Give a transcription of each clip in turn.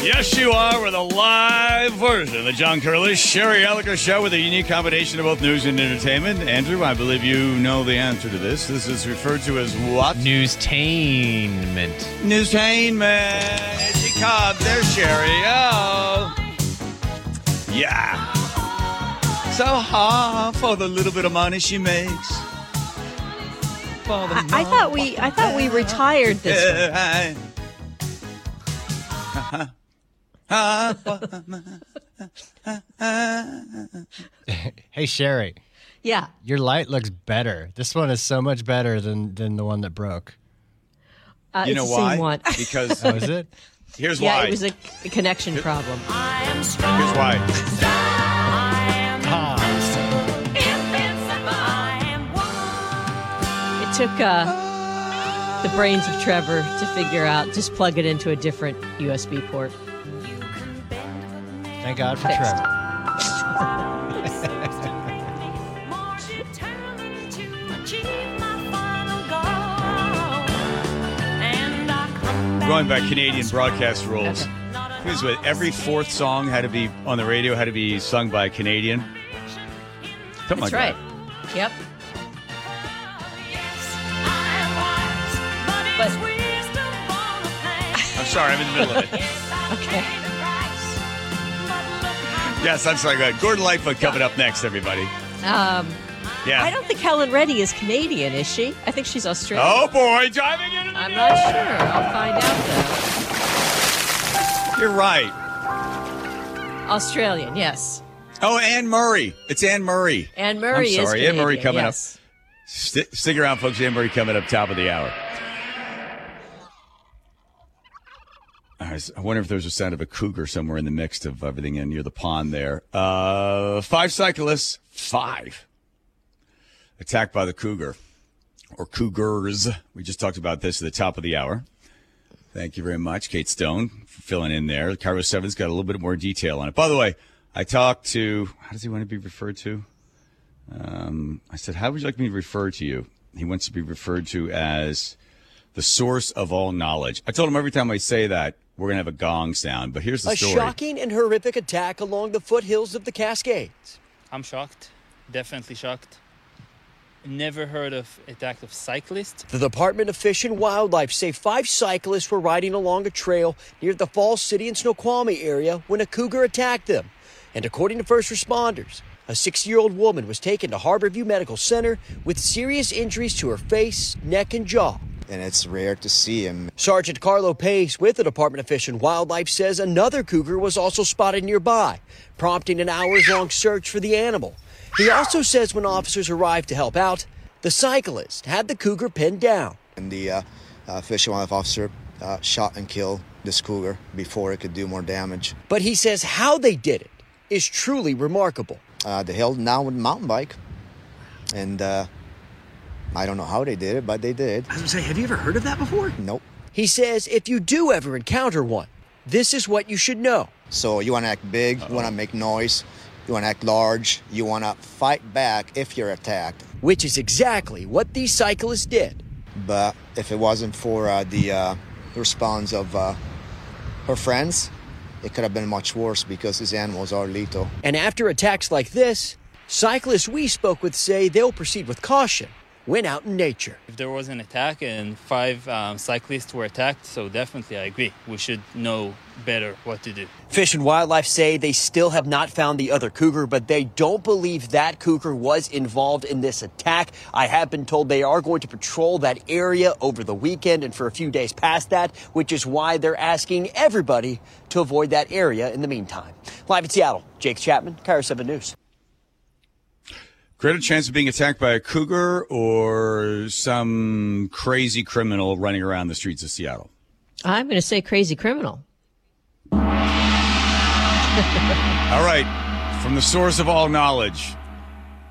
Yes, you are with a live version of the John Curley Sherry Elliker Show with a unique combination of both news and entertainment. Andrew, I believe you know the answer to this. This is referred to as what? Newstainment. Newstainment. Here she comes. There's Sherry. Oh. Yeah. So hard for the little bit of money she makes. For the I, I thought we I thought we retired this one. Hey Sherry, Yeah. your light looks better. This one is so much better than than the one that broke. Uh, You it's know same why? one. Because Oh, is it? here's yeah, why. it was a, a connection problem. Here's why. Ah, It took uh, the brains of Trevor to figure out just plug it into a different USB port. Thank God for Fixed. Trevor. Going by Canadian broadcast rules. Here's what every fourth song had to be on the radio had to be sung by a Canadian. Something That's like right. Yep. But. I'm sorry, I'm in the middle of it. okay. Yes, I'm sorry. Go ahead. Gordon Lightfoot coming up next, everybody. Um, Yeah. I don't think Helen Reddy is Canadian, is she? I think she's Australian. Oh boy, diving into the I'm not sure. I'll find out though. You're right. Australian, yes. Oh, Anne Murray. It's Anne Murray. Anne Murray I'm sorry, Anne Murray coming yes. up. St- stick around, folks. Anne Murray coming up top of the hour. All right, I wonder if there's a sound of a cougar somewhere in the mix of everything in near the pond there. Uh, five cyclists, five attacked by the cougar or cougars. We just talked about this at the top of the hour. Thank you very much, Kate Stone, for filling in there. KIRO 7's got a little bit more detail on it. By the way, I talked to, how does he want to be referred to? Um, I said, how would you like me to refer to you? He wants to be referred to as the source of all knowledge. I told him every time I say that, we're going to have a gong sound. But here's the A story. shocking and horrific attack along the foothills of the Cascades. I'm shocked. Definitely shocked. Never heard of attack of cyclists. The Department of Fish and Wildlife say five cyclists were riding along a trail near the Falls City and Snoqualmie area when a cougar attacked them. And according to first responders, a six year old woman was taken to Harborview Medical Center with serious injuries to her face, neck, and jaw. And it's rare to see him. Sergeant Carlo Pace with the Department of Fish and Wildlife says another cougar was also spotted nearby, prompting an hours long search for the animal. He also says when officers arrived to help out, the cyclist had the cougar pinned down. And the uh, uh, fish and wildlife officer uh, shot and killed this cougar before it could do more damage. But he says how they did it is truly remarkable. Uh, they held him down with a mountain bike, and uh, I don't know how they did it, but they did. I was gonna say, have you ever heard of that before? Nope. He says if you do ever encounter one, this is what you should know. So you want to act big, you want to make noise, you want to act large, you want to fight back if you're attacked. Which is exactly what these cyclists did. But if it wasn't for uh, the uh, response of uh, her friends, it could have been much worse because these animals are lethal. And after attacks like this, cyclists we spoke with say they'll proceed with caution when out in nature. If there was an attack and five um, cyclists were attacked, so definitely I agree. We should know better what to do. Fish and Wildlife say they still have not found the other cougar, but they don't believe that cougar was involved in this attack. I have been told they are going to patrol that area over the weekend and for a few days past that, which is why they're asking everybody to avoid that area in the meantime. Live in Seattle, Jake Chapman, KIRO 7 News. Greater chance of being attacked by a cougar or some crazy criminal running around the streets of Seattle? I'm going to say crazy criminal. All right. From the source of all knowledge.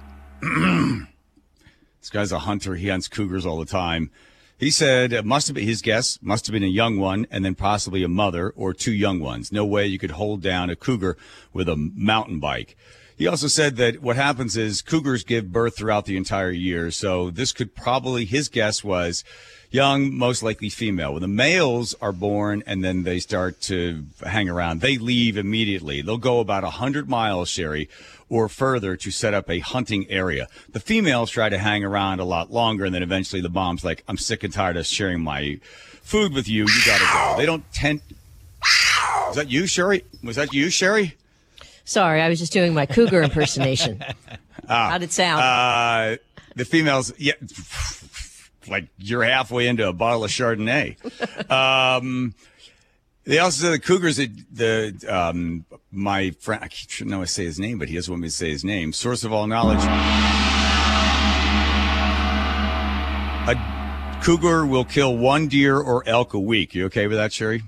this guy's a hunter. He hunts cougars all the time. He said it must have been his guess must have been a young one and then possibly a mother or two young ones. No way you could hold down a cougar with a mountain bike. He also said that what happens is cougars give birth throughout the entire year. So this could probably, his guess was young, most likely female. When the males are born and then they start to hang around, they leave immediately. They'll go about 100 miles, Sherry, or further to set up a hunting area. The females try to hang around a lot longer, and then eventually the mom's like, I'm sick and tired of sharing my food with you. You gotta go. They don't tend. Was that you, Sherry? Was that you, Sherry? Sorry, I was just doing my cougar impersonation. How'd it sound? Uh, the females, yeah, like you're halfway into a bottle of Chardonnay. um, they also said the Cougars, the, um, my friend, I shouldn't know to say his name, but he doesn't want me to say his name. Source of all knowledge. A cougar will kill one deer or elk a week. You okay with that, Sherry?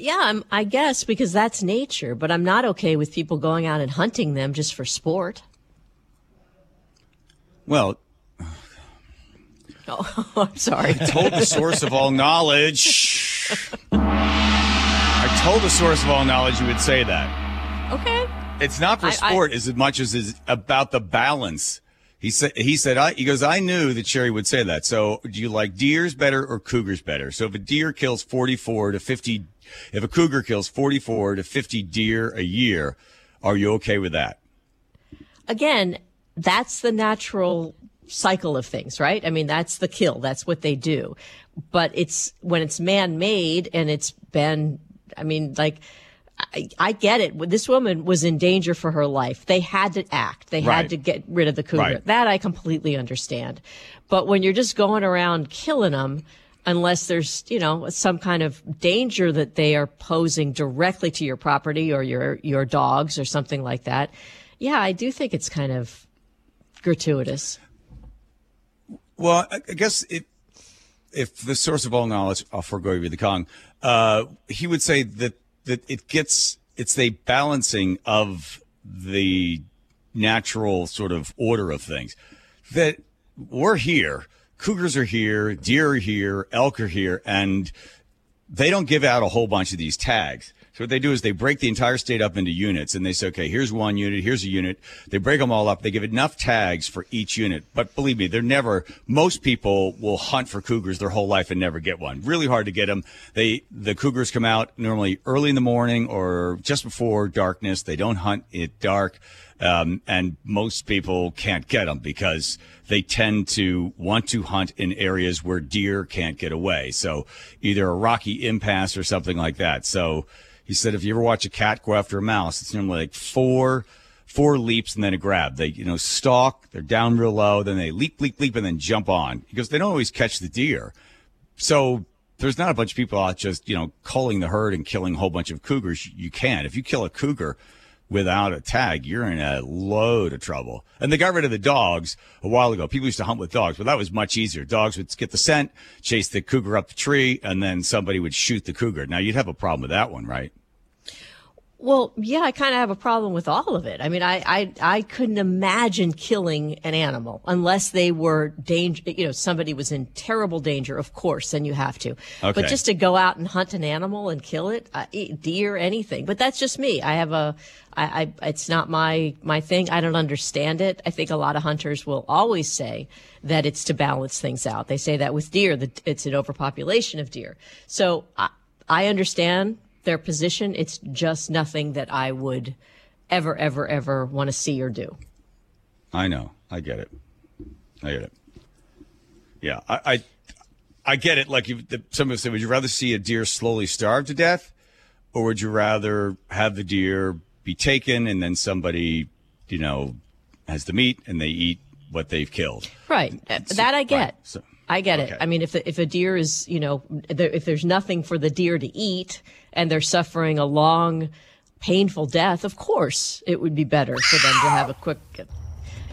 Yeah, I'm, I guess because that's nature, but I'm not okay with people going out and hunting them just for sport. Well, Oh, I'm sorry. I told the source of all knowledge. I told the source of all knowledge you would say that. Okay. It's not for I- sport as much as it's about the balance. He said, he said, I, he goes, I knew that Sherry would say that. So do you like deers better or cougars better? So if a deer kills 44 to 50, if a cougar kills 44 to 50 deer a year, are you okay with that? Again, that's the natural cycle of things, right? I mean, that's the kill. That's what they do. But it's when it's man made and it's been, I mean, like, I, I get it. This woman was in danger for her life. They had to act. They Right. had to get rid of the cougar. Right. That I completely understand. But when you're just going around killing them, unless there's, you know, some kind of danger that they are posing directly to your property or your, your dogs or something like that. Yeah, I do think it's kind of gratuitous. Well, I guess if if the source of all knowledge, I'll forego you the Kong, uh, he would say that that it gets it's a balancing of the natural sort of order of things. That we're here, cougars are here, deer are here, elk are here, and they don't give out a whole bunch of these tags. So what they do is they break the entire state up into units and they say, okay, here's one unit, here's a unit. They break them all up. They give enough tags for each unit. But believe me, they're never, most people will hunt for cougars their whole life and never get one. Really hard to get them. They, the cougars come out normally early in the morning or just before darkness. They don't hunt at dark. Um, and most people can't get them because they tend to want to hunt in areas where deer can't get away. So either a rocky impasse or something like that. So he said, if you ever watch a cat go after a mouse, it's normally like four, four leaps and then a grab. They, you know, stalk, they're down real low, then they leap, leap, leap, and then jump on because they don't always catch the deer. So there's not a bunch of people out just, you know, culling the herd and killing a whole bunch of cougars. You can. If you kill a cougar without a tag, you're in a load of trouble. And they got rid of the dogs a while ago. People used to hunt with dogs, but that was much easier. Dogs would get the scent, chase the cougar up the tree, and then somebody would shoot the cougar. Now you'd have a problem with that one, right? Well, yeah, I kind of have a problem with all of it. I mean, I, I, I couldn't imagine killing an animal unless they were danger, you know, somebody was in terrible danger. Of course, then you have to. Okay. But just to go out and hunt an animal and kill it, uh, deer, anything. But that's just me. I have a, I, I, it's not my, my thing. I don't understand it. I think a lot of hunters will always say that it's to balance things out. They say that with deer, that it's an overpopulation of deer. So I, I understand their position. It's just nothing that I would ever, ever, ever want to see or do. I know. I get it. I get it. Yeah, I, I, I get it. Like if the, some would say, would you rather see a deer slowly starve to death, or would you rather have the deer be taken and then somebody, you know, has the meat and they eat what they've killed? Right. Uh, that I get. Right. So- I get okay. it. I mean, if if a deer is, you know, there, if there's nothing for the deer to eat and they're suffering a long, painful death, of course it would be better for them to have a quick.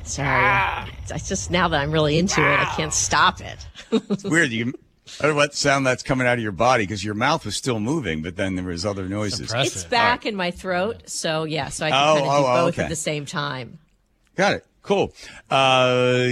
Sorry, it's just now that I'm really into it, I can't stop it. It's weird. You, I don't know what sound that's coming out of your body because your mouth was still moving, but then there was other noises. Impressive. It's back in my throat, so yeah, so I can Oh, kind of do oh, oh, both okay. at the same time. Got it. Cool. Uh,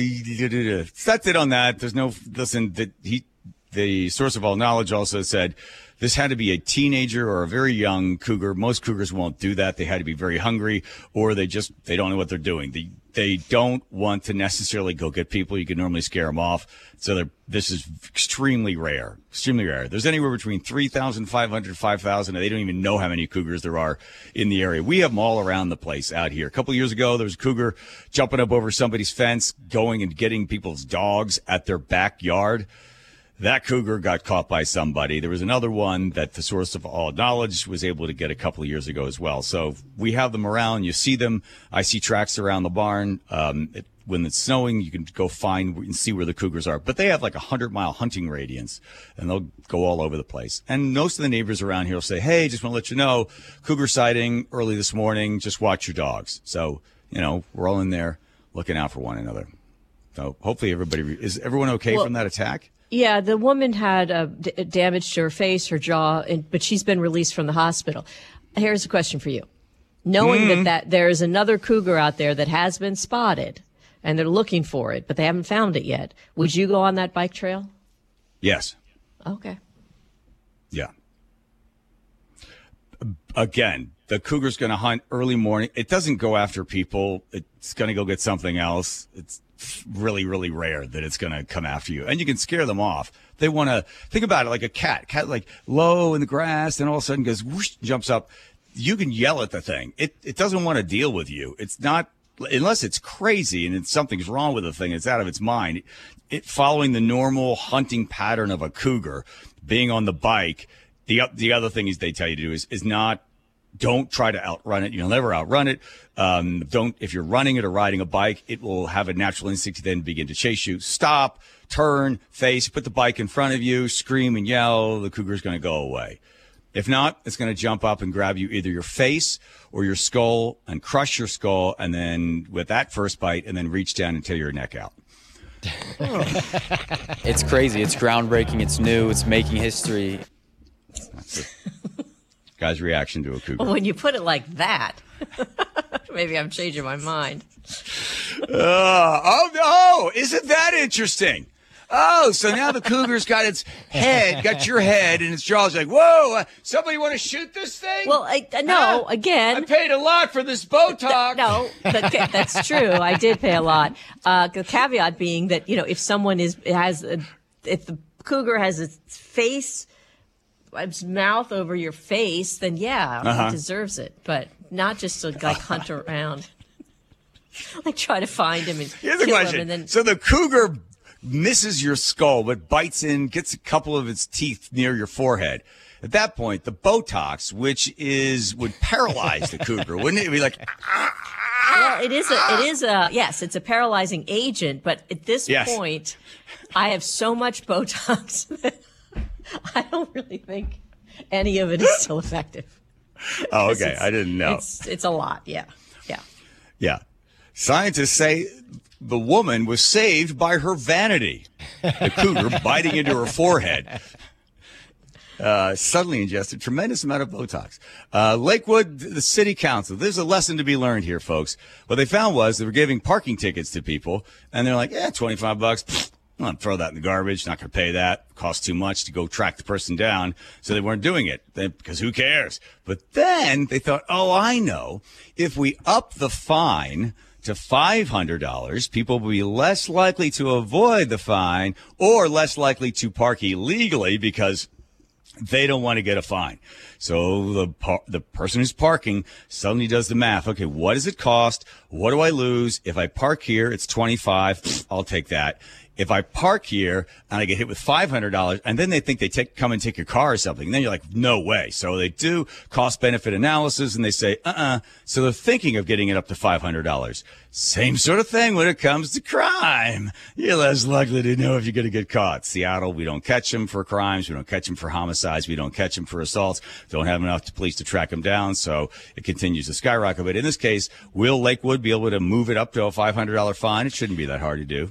that's it on that. There's no listen. That he the source of all knowledge also said this had to be a teenager or a very young cougar. Most cougars won't do that. They had to be very hungry or they just, they don't know what they're doing. They, they don't want to necessarily go get people. You can normally scare them off. So this is extremely rare, extremely rare. There's anywhere between 3,500, 5,000. They don't even know how many cougars there are in the area. We have them all around the place out here. A couple years ago, there was a cougar jumping up over somebody's fence, going and getting people's dogs at their backyard. That cougar got caught by somebody. There was another one that the source of all knowledge was able to get a couple of years ago as well. So we have them around. You see them. I see tracks around the barn. Um, it, when it's snowing, you can go find and see where the cougars are. But they have like a hundred mile hunting radius and they'll go all over the place. And most of the neighbors around here will say, Hey, just want to let you know, cougar sighting early this morning. Just watch your dogs. So, you know, we're all in there looking out for one another. So hopefully everybody, is everyone okay Well- from that attack? Yeah, the woman had uh, d- damage to her face, her jaw, and, but she's been released from the hospital. Here's a question for you: Knowing that, that there is another cougar out there that has been spotted, and they're looking for it, but they haven't found it yet, would you go on that bike trail? Yes. Okay. Yeah. Again, the cougar's going to hunt early morning. It doesn't go after people. It's going to go get something else. It's really, really rare that it's going to come after you. And you can scare them off. They want to think about it like a cat. Cat like low in the grass, and all of a sudden goes whoosh, jumps up. You can yell at the thing. It it doesn't want to deal with you. It's not unless it's crazy and it's something's wrong with the thing. It's out of its mind. It following the normal hunting pattern of a cougar, being on the bike. The the other thing is they tell you to do is is not don't try to outrun it. You'll never outrun it. Um, don't if you're running it or riding a bike, it will have a natural instinct to then begin to chase you. Stop, turn, face, put the bike in front of you, scream and yell. The cougar's going to go away. If not, it's going to jump up and grab you either your face or your skull and crush your skull, and then with that first bite, and then reach down and tear your neck out. It's crazy. It's groundbreaking. It's new. It's making history. That's it. Guy's reaction to a cougar. When you put it like that, maybe I'm changing my mind. Uh, oh, oh, isn't that interesting? Oh, so now the cougar's got its head, got your head, and its jaw's like, whoa, uh, somebody want to shoot this thing? Well, I, uh, no, Huh? again, I paid a lot for this Botox. No, that, that's true. I did pay a lot. Uh, the caveat being that you know if someone is has a, if the cougar has its face, its mouth over your face, then yeah, Uh-huh. it deserves it. But not just to like hunt around, like try to find him and Here's kill question. him, and then so the cougar misses your skull, but bites in, gets a couple of its teeth near your forehead. At that point, the Botox, which is would paralyze the cougar, wouldn't it? It'd be like, well, it is a it is a yes, it's a paralyzing agent. But at this Yes. point, I have so much Botox that I don't really think any of it is still effective. oh, okay, I didn't know. It's it's a lot. Yeah. Yeah. Yeah. Scientists say the woman was saved by her vanity. The cougar biting into her forehead. Uh, suddenly ingested tremendous amount of Botox. Uh, Lakewood, the city council. There's a lesson to be learned here, folks. What they found was they were giving parking tickets to people, and they're like, "Yeah, 25 bucks. I'm throw that in the garbage. Not gonna pay that. Costs too much to go track the person down." So they weren't doing it They- because who cares? But then they thought, "Oh, I know. If we up the fine." To $500, people will be less likely to avoid the fine or less likely to park illegally because they don't want to get a fine. So the par- the person who's parking suddenly does the math. Okay, what does it cost? What do I lose if I park here? It's 25. I'll take that. If I park here and I get hit with $500 and then they think they take, come and take your car or something, and then you're like, no way. So they do cost benefit analysis and they say, uh-uh. So they're thinking of getting it up to $500. Same sort of thing when it comes to crime. You're less likely to know if you're going to get caught. Seattle, we don't catch them for crimes. We don't catch them for homicides. We don't catch them for assaults. Don't have enough police to track them down. So it continues to skyrocket. But in this case, will Lakewood be able to move it up to a $500 fine? It shouldn't be that hard to do.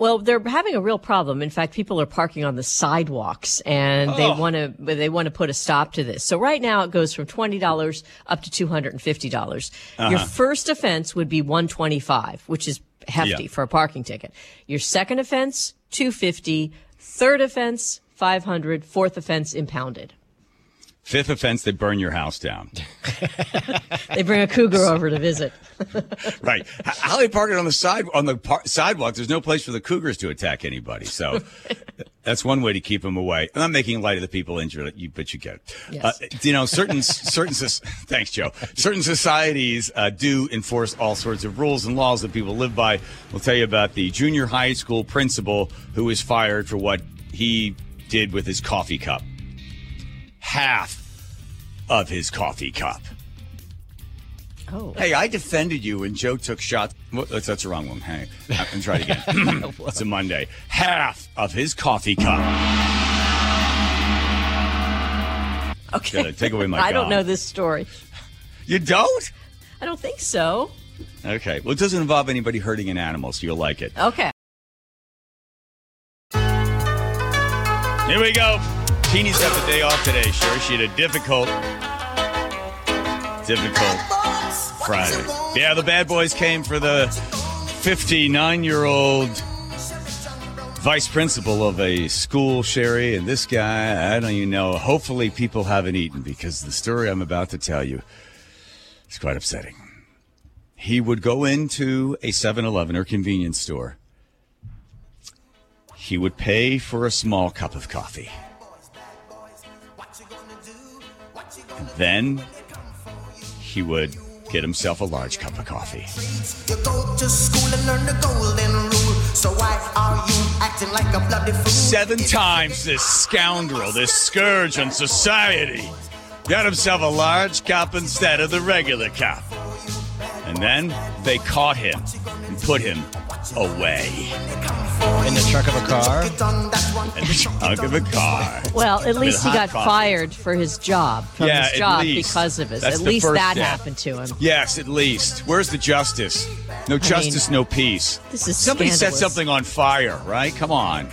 Well, they're having a real problem. In fact, people are parking on the sidewalks and they Oh. want to they want to put a stop to this. So right now it goes from $20 up to 250. dollars Your uh-huh. first offense would be 125, which is hefty Yeah. for a parking ticket. Your second offense, 250, third offense, 500. Fourth offense, impounded. Fifth offense, they burn your house down. They bring a cougar over to visit. right. How they park it on the side on the par- sidewalk? There's no place for the cougars to attack anybody. So that's one way to keep them away. I'm not making light of the people injured, but you get it. Yes. Uh, you know, certain certain thanks, Joe. Certain societies uh, do enforce all sorts of rules and laws that people live by. We'll tell you about the junior high school principal who was fired for what he did with his coffee cup. Half of his coffee cup. Oh. Hey, I defended you when Joe took shots. That's, that's the wrong one. Hang I'm gonna try it again. Hmm. it's a Monday. Half of his coffee cup. Okay. Gotta take away my I don't know this story. You don't? I don't think so. Okay. Well, it doesn't involve anybody hurting an animal, so you'll like it. Okay. Here we go. Teeny's got the day off today. Sure, she had a difficult, difficult Friday. Yeah, the bad boys came for the 59-year-old vice principal of a school, Sherry, and this guy, I don't even know. Hopefully, people haven't eaten because the story I'm about to tell you is quite upsetting. He would go into a 7 Eleven or convenience store. He would pay for a small cup of coffee. Then he would get himself a large cup of coffee. You go to school and learn the golden rule. So why are you acting like a bloody fool? Seven times this scoundrel, this scourge on society, got himself a large cup instead of the regular cup. And then they caught him and put him away In the trunk of a car. in the trunk of a car. Well, at least he got coffee. fired for his job, from Yeah, his at job least. because of it. That's at least that step. happened to him. Yes, at least. Where's the justice? No justice, no peace. This is Somebody set something on fire, right? Come on.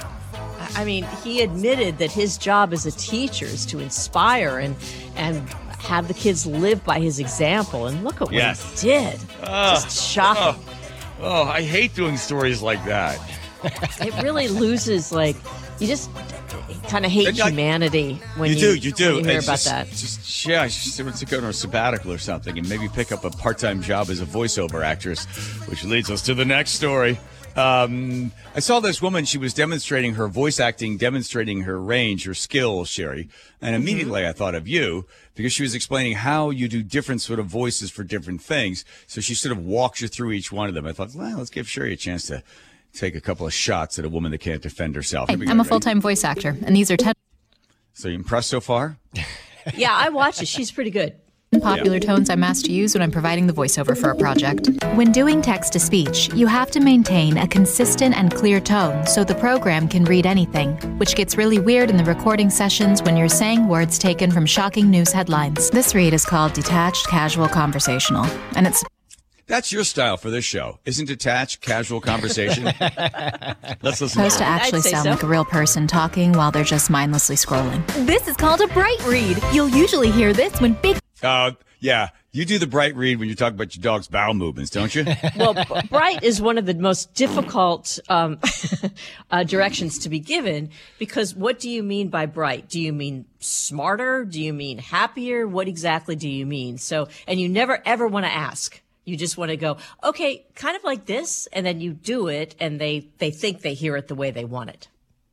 I mean, he admitted that his job as a teacher is to inspire and and have the kids live by his example. And look at what Yes. he did. Ah. Just shocking. Oh. oh, I hate doing stories like that. It really loses like you just kind of hate like, humanity when you, you, do, you do. when you hear It's about just, that. Just yeah, I just want to go on a sabbatical or something, and maybe pick up a part-time job as a voiceover actress, which leads us to the next story. Um, I saw this woman. She was demonstrating her voice acting, demonstrating her range, her skills, Sherry. And Mm-hmm. immediately I thought of you because she was explaining how you do different sort of voices for different things. So she sort of walks you through each one of them. I thought, well, let's give Sherry a chance to take a couple of shots at a woman that can't defend herself. Here we go. I'm a full time voice actor, and these are 10 So you impressed so far? yeah, I watched it. She's pretty good. popular tones I'm asked to use when I'm providing the voiceover for a project. When doing text to speech, you have to maintain a consistent and clear tone so the program can read anything, which gets really weird in the recording sessions when you're saying words taken from shocking news headlines. This read is called detached casual conversational, and it's That's your style for this show. Isn't detached, casual conversation? Let's listen. supposed to it. actually sound so. like a real person talking while they're just mindlessly scrolling. This is called a bright read. You'll usually hear this when big Uh, yeah, you do the bright read when you talk about your dog's bowel movements, don't you? Well, b- bright is one of the most difficult um, uh, directions to be given because what do you mean by bright? Do you mean smarter? Do you mean happier? What exactly do you mean? So, and you never ever want to ask. You just want to go, okay, kind of like this, and then you do it, and they they think they hear it the way they want it.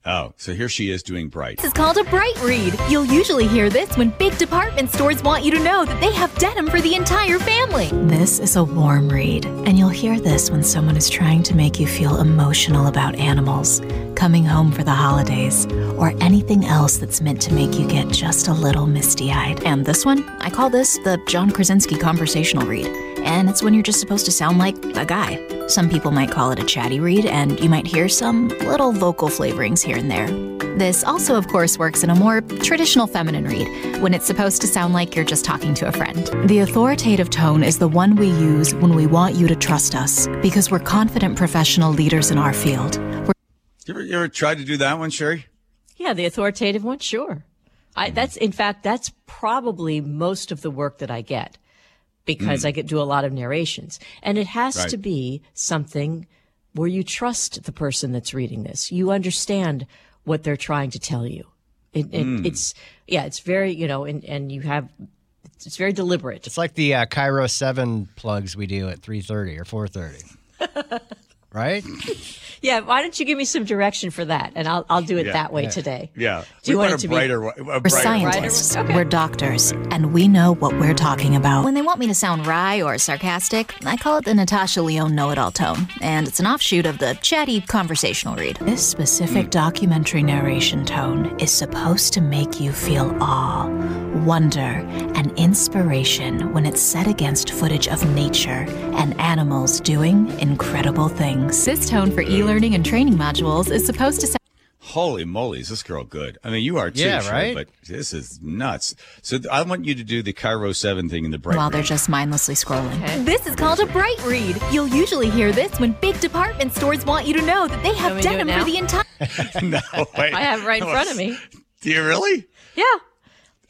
oh, so here she is doing bright. This is called a bright read. You'll usually hear this when big department stores want you to know that they have denim for the entire family. This is a warm read, and you'll hear this when someone is trying to make you feel emotional about animals, coming home for the holidays, or anything else that's meant to make you get just a little misty eyed. And this one, I call this the John Krasinski conversational read, and it's when you're just supposed to sound like a guy. Some people might call it a chatty read, and you might hear some little vocal flavorings here and there. This also, of course, works in a more traditional feminine read, when it's supposed to sound like you're just talking to a friend. The authoritative tone is the one we use when we want you to trust us, because we're confident professional leaders in our field. We're You ever, you ever tried to do that one, Sherry? Yeah, the authoritative one, sure. I, that's in fact that's probably most of the work that I get because I get do a lot of narrations, and it has Right. to be something where you trust the person that's reading this. You understand what they're trying to tell you. It, it, Mm. It's yeah, it's very you know, and and you have it's very deliberate. It's like the uh, KIRO Seven plugs we do at three thirty or four thirty, right? Yeah, why don't you give me some direction for that, and I'll I'll do it Yeah. that way Yeah. today. Yeah. Do you we want want it a to be- brighter, a We're brighter scientists, we're doctors, and we know what we're talking about. When they want me to sound wry or sarcastic, I call it the Natasha Lyonne know it all tone, and it's an offshoot of the chatty conversational read. This specific documentary narration tone is supposed to make you feel awe, wonder, and inspiration when it's set against footage of nature and animals doing incredible things. This tone for e learning and training modules is supposed to sound. Holy moly, is this girl good? I mean, you are too, Yeah, Sherry, right? But this is nuts. So th- I want you to do the KIRO Seven thing in the bright. While they're just mindlessly scrolling. This is called a bright read. You'll usually hear this when big department stores want you to know that they have Want me to do it denim for the entire. no, wait. I have it right in front of me. Do you really? Yeah.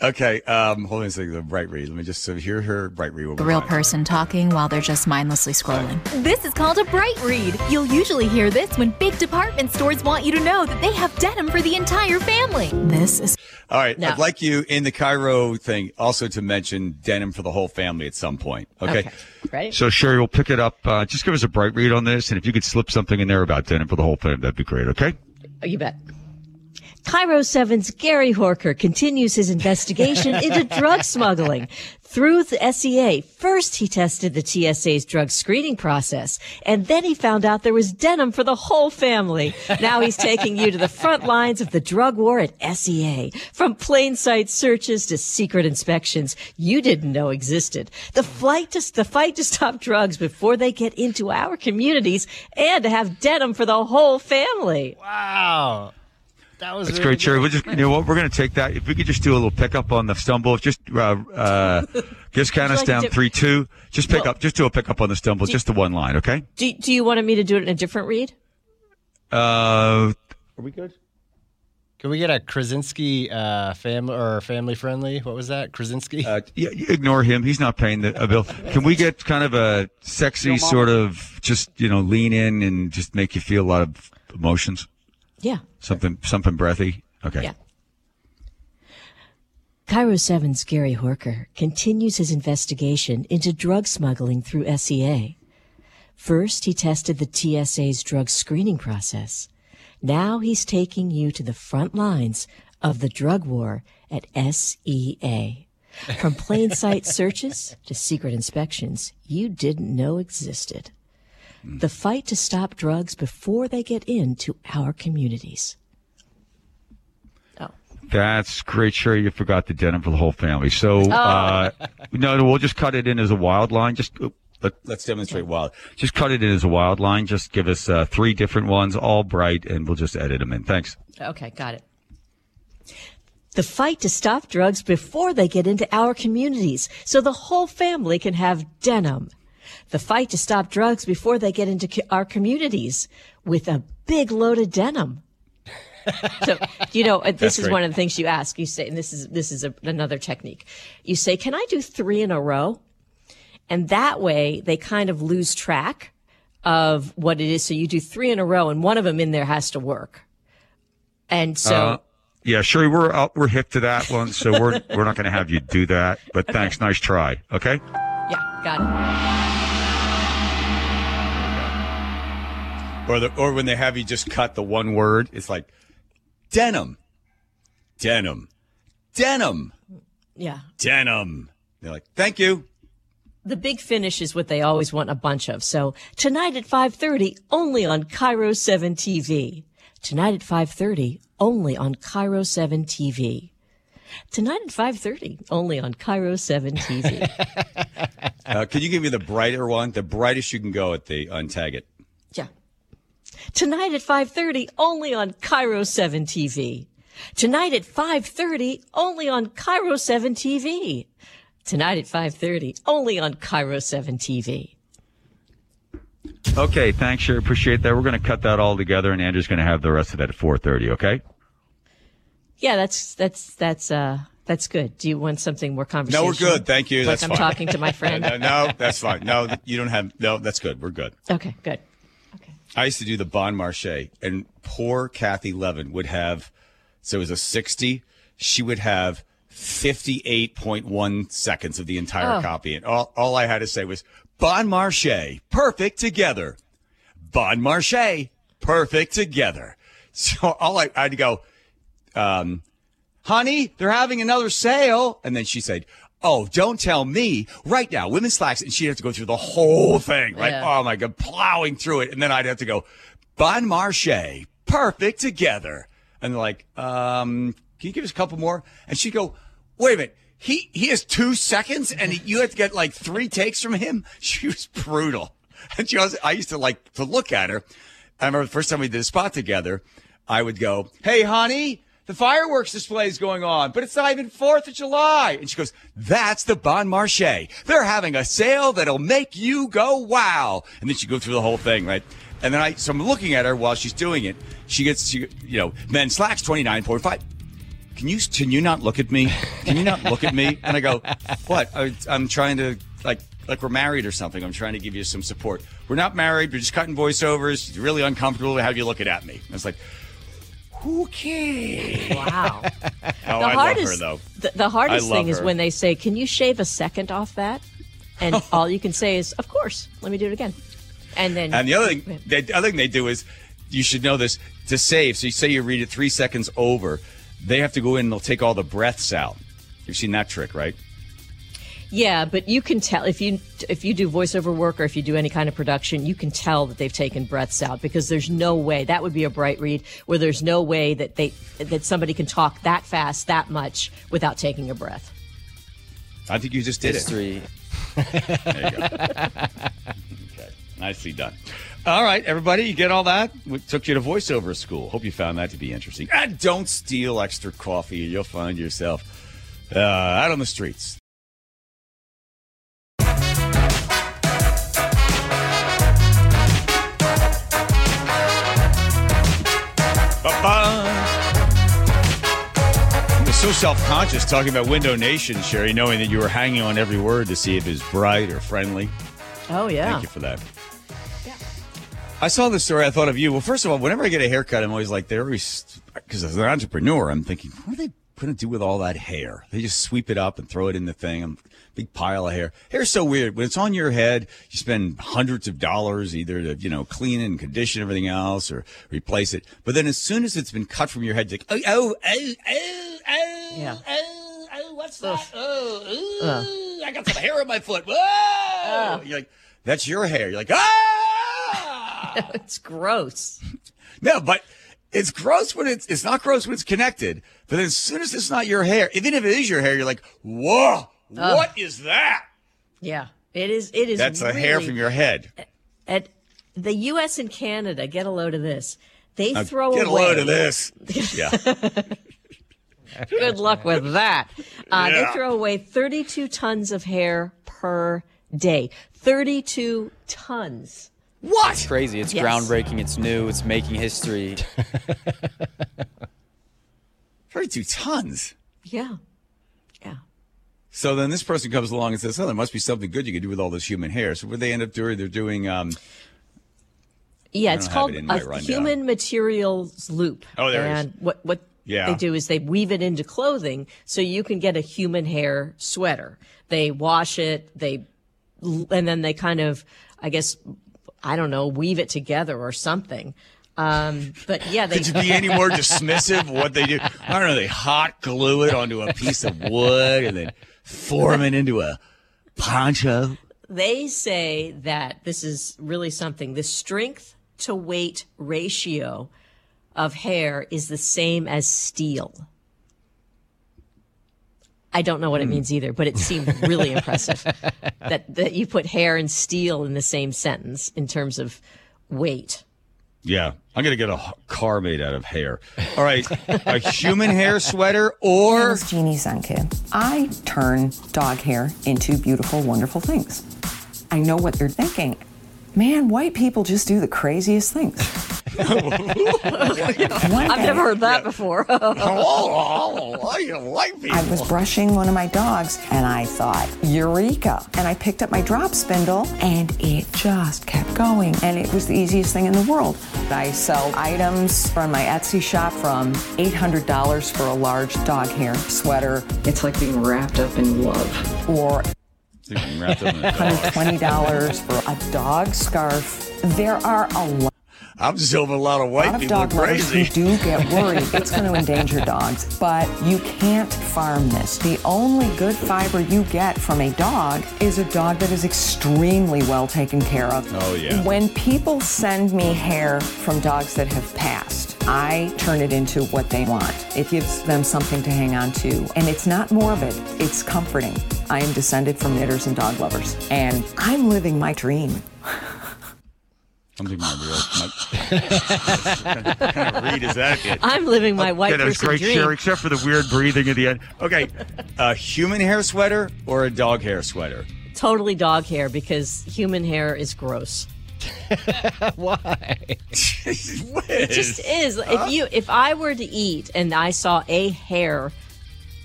Okay. Um, hold on a second. The bright read. Let me just so hear her bright read. one A more real time. person talking while they're just mindlessly scrolling. This is called a bright read. You'll usually hear this when big department stores want you to know that they have denim for the entire family. This is All right. No. I'd like you in the KIRO thing also to mention denim for the whole family at some point. Okay. Okay. Ready? So Sherry, we'll pick it up. Uh, just give us a bright read on this, and if you could slip something in there about denim for the whole family, that'd be great. Okay. Oh, you bet. KIRO 7's Gary Horcher continues his investigation into drug smuggling through the SEA. First, he tested the TSA's drug screening process, and then he found out there was denim for the whole family. Now he's taking you to the front lines of the drug war at SEA. From plain sight searches to secret inspections you didn't know existed. The flight to, the fight to stop drugs before they get into our communities and to have denim for the whole family. Wow. That was That's really great, Sherry. We'll just, you know what, we're going to take that. If we could just do a little pickup on the stumble, just uh, uh, just count us like down to- three, two. Just pick Well- up, just do a pickup on the stumble, Do- just the one line, okay? Do, do you want me to do it in a different read? Uh, Are we good? Can we get a Krasinski uh, family or family friendly? What was that? Krasinski? Uh, yeah, ignore him. He's not paying the a bill. Can we get kind of a sexy sort of just you know lean in and just make you feel a lot of emotions? Yeah. Something something breathy. Okay. Yeah. KIRO 7's Gary Horcher continues his investigation into drug smuggling through SEA. First, he tested the TSA's drug screening process. Now he's taking you to the front lines of the drug war at SEA. From plain sight searches to secret inspections you didn't know existed. The fight to stop drugs before they get into our communities. Oh. That's great, Sherry. You forgot the denim for the whole family. So, uh, no, no, we'll just cut it in as a wild line. Just let, Let's demonstrate wild. just cut it in as a wild line. Just give us uh, three different ones, all bright, and we'll just edit them in. Thanks. Okay, got it. The fight to stop drugs before they get into our communities so the whole family can have denim. The fight to stop drugs before they get into our communities with a big load of denim. so, you know, this That's is one of the things you ask. You say, and this is, this is a, another technique. You say, can I do three in a row? And that way they kind of lose track of what it is. So you do three in a row and one of them in there has to work. And so, Uh, yeah, sure we're out, we're hip to that one, so we're we're not going to have you do that. But thanks, nice try. Okay. yeah, got it. Or the or when they have you just cut the one word, it's like denim, denim, denim, Yeah. denim. They're like, thank you. The big finish is what they always want a bunch of. So tonight at 5:30 only on KIRO 7 TV. Tonight at 5:30 only on KIRO 7 TV. Tonight at 5:30 only on KIRO 7 TV. Uh, can you give me the brighter one? The brightest you can go at the untag it. Yeah. Tonight at 5:30 only on KIRO 7 TV. Tonight at 5:30 only on KIRO 7 TV. Tonight at 5:30 only on KIRO 7 TV. Okay, thanks, sure Appreciate that. We're going to cut that all together, and Andrew's going to have the rest of that at four thirty. Okay. Yeah, that's that's that's uh that's good. Do you want something more conversational? No, we're good. Thank you. Like that's I'm fine. talking to my friend. no, no, that's fine. No, you don't have. No, that's good. We're good. Okay, good. I used to do the Bon Marché, and poor Kathy Levin would have. So it was a sixty. she would have 58.1 seconds of the entire Oh. copy. And all, all I had to say was, Bon Marché, perfect together. Bon Marché, perfect together. So all I, I had to go, um, honey, they're having another sale. And then she said, Oh, don't tell me right now, women's slacks. And she'd have to go through the whole thing, right? Yeah. Oh my God, plowing through it. And then I'd have to go, Bon Marché, perfect together. And they're like, um, can you give us a couple more? And she'd go, wait a minute. He, he has two seconds and you have to get like three takes from him. She was brutal. And she was, I used to like to look at her. I remember the first time we did a spot together, I would go, Hey, honey, the fireworks display is going on, but it's not even 4th of July. And she goes, That's the Bon Marché. They're having a sale that'll make you go wow. And then she goes through the whole thing, right? And then I, so I'm looking at her while she's doing it. She gets, she, you know, men slacks 29.5 can you can you not look at me? Can you not look at me? And I go, what? I, I'm trying to like like we're married or something. I'm trying to give you some support. We're not married. We're just cutting voiceovers. It's really uncomfortable to have you looking at me. And it's like, okay. Wow. Oh, the I love hardest, her though. The, the hardest I love thing is when they say, "Can you shave a second off that?" And all you can say is, "Of course." Let me do it again. And then And the other thing, the other thing they do is, you should know this to save. So you say you read it three seconds over, they have to go in and they'll take all the breaths out. You've seen that trick, right? Yeah, but you can tell if you if you do voiceover work or if you do any kind of production, you can tell that they've taken breaths out because there's no way that would be a bright read where there's no way that they that somebody can talk that fast that much without taking a breath. I think you just did History. it. There you go. okay, nicely done. All right, everybody, you get all that? We took you to voiceover school. Hope you found that to be interesting. And don't steal extra coffee, or you'll find yourself uh, out on the streets. So self-conscious talking about Window Nation, Sherry, knowing that you were hanging on every word to see if it was bright or friendly. Oh yeah. Thank you for that. I saw this story. I thought of you. Well, first of all, whenever I get a haircut, I'm always like, they're always, because as an entrepreneur, I'm thinking, what are they going to do with all that hair? They just sweep it up and throw it in the thing. A big pile of hair. Hair's so weird. When it's on your head, you spend hundreds of dollars either to, you know, clean it and condition everything else or replace it. But then as soon as it's been cut from your head, you're like, oh, oh, oh, oh, Yeah. oh, oh, what's that? Oh, ooh, I got some hair on my foot. Whoa! You're like, that's your hair. You're like, ah! it's gross. No, but it's gross when it's it's not gross when it's connected. But then as soon as it's not your hair, even if it is your hair, you're like, whoa, what is that? Yeah, it is. It is. That's a hair from your head. At the U.S. and Canada, get a load of this. They throw get a load of this. Yeah. Good luck with that. Uh, They throw away 32 tons of hair per day. 32 tons. What? It's crazy. It's Yes. groundbreaking. It's new. It's making history. 32 tons. Yeah. Yeah. So then this person comes along and says, oh, there must be something good you can do with all this human hair. So what they end up doing, they're doing, um, Yeah, it's called it a rundown. human materials loop. Oh, there it is. and what what Yeah. they do is they weave it into clothing so you can get a human hair sweater. They wash it, they and then they kind of I guess I don't know, weave it together or something. Um, but yeah, they could you be any more dismissive what they do? I don't know. They hot glue it onto a piece of wood and then form it into a poncho. they say that this is really something. The strength to weight ratio of hair is the same as steel. I don't know what Hmm. it means either, but it seemed really impressive that, that you put hair and steel in the same sentence in terms of weight. Yeah, I'm gonna get a car made out of hair. All right, a human hair sweater or It's Jeannie Sunkin. I turn dog hair into beautiful, wonderful things. I know what you're thinking. Man, white people just do the craziest things. I've never heard that before. you like me? I was brushing one of my dogs and I thought, Eureka! And I picked up my drop spindle and it just kept going. And it was the easiest thing in the world. I sell items from my Etsy shop from $800 for a large dog hair sweater. It's like being wrapped up in love. Or Wrapped up in a dog. $120 for a dog scarf. There are a lot. I'm just hoping a lot of white lot of people dog lovers who crazy. do get worried it's going to endanger dogs, but you can't farm this. The only good fiber you get from a dog is a dog that is extremely well taken care of. Oh, yeah. When people send me hair from dogs that have passed, I turn it into what they want. It gives them something to hang on to, and it's not morbid, it's comforting. I am descended from knitters and dog lovers, and I'm living my dream. Something my real. My, what kind of read is that? kid? I'm living my oh, white Okay, that was great, dream. Sherry, except for the weird breathing at the end. Okay, a uh, human hair sweater or a dog hair sweater? Totally dog hair because human hair is gross. Why? It just is. If you, if I were to eat and I saw a hair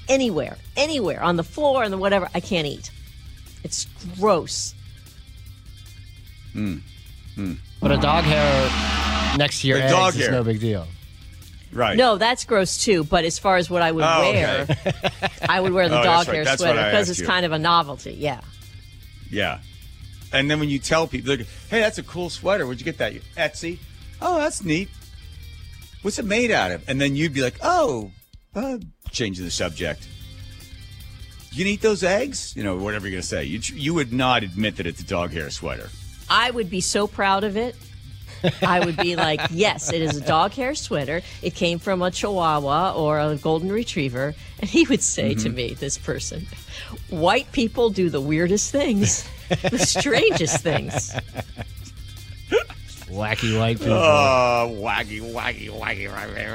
anywhere, anywhere on the floor and the whatever, I can't eat. It's gross. Hmm. But a dog hair next to your The eggs dog is hair. no big deal. Right. No, that's gross too. But as far as what I would Oh, wear, I would wear the Oh, dog right. hair That's sweater because it's you. kind of a novelty. Yeah. Yeah. And then when you tell people, like, hey, that's a cool sweater. Where'd you get that? Etsy. Oh, that's neat. What's it made out of? And then you'd be like, oh, uh, changing the subject. You can eat those eggs? You know, whatever you're going to say. You, you would not admit that it's a dog hair sweater. I would be so proud of it. I would be like, yes, it is a dog hair sweater. It came from a Chihuahua or a Golden Retriever. And he would say to Mhm. me, this person, white people do the weirdest things, the strangest things. Wacky white people. Oh, wacky, wacky, waggy, waggy.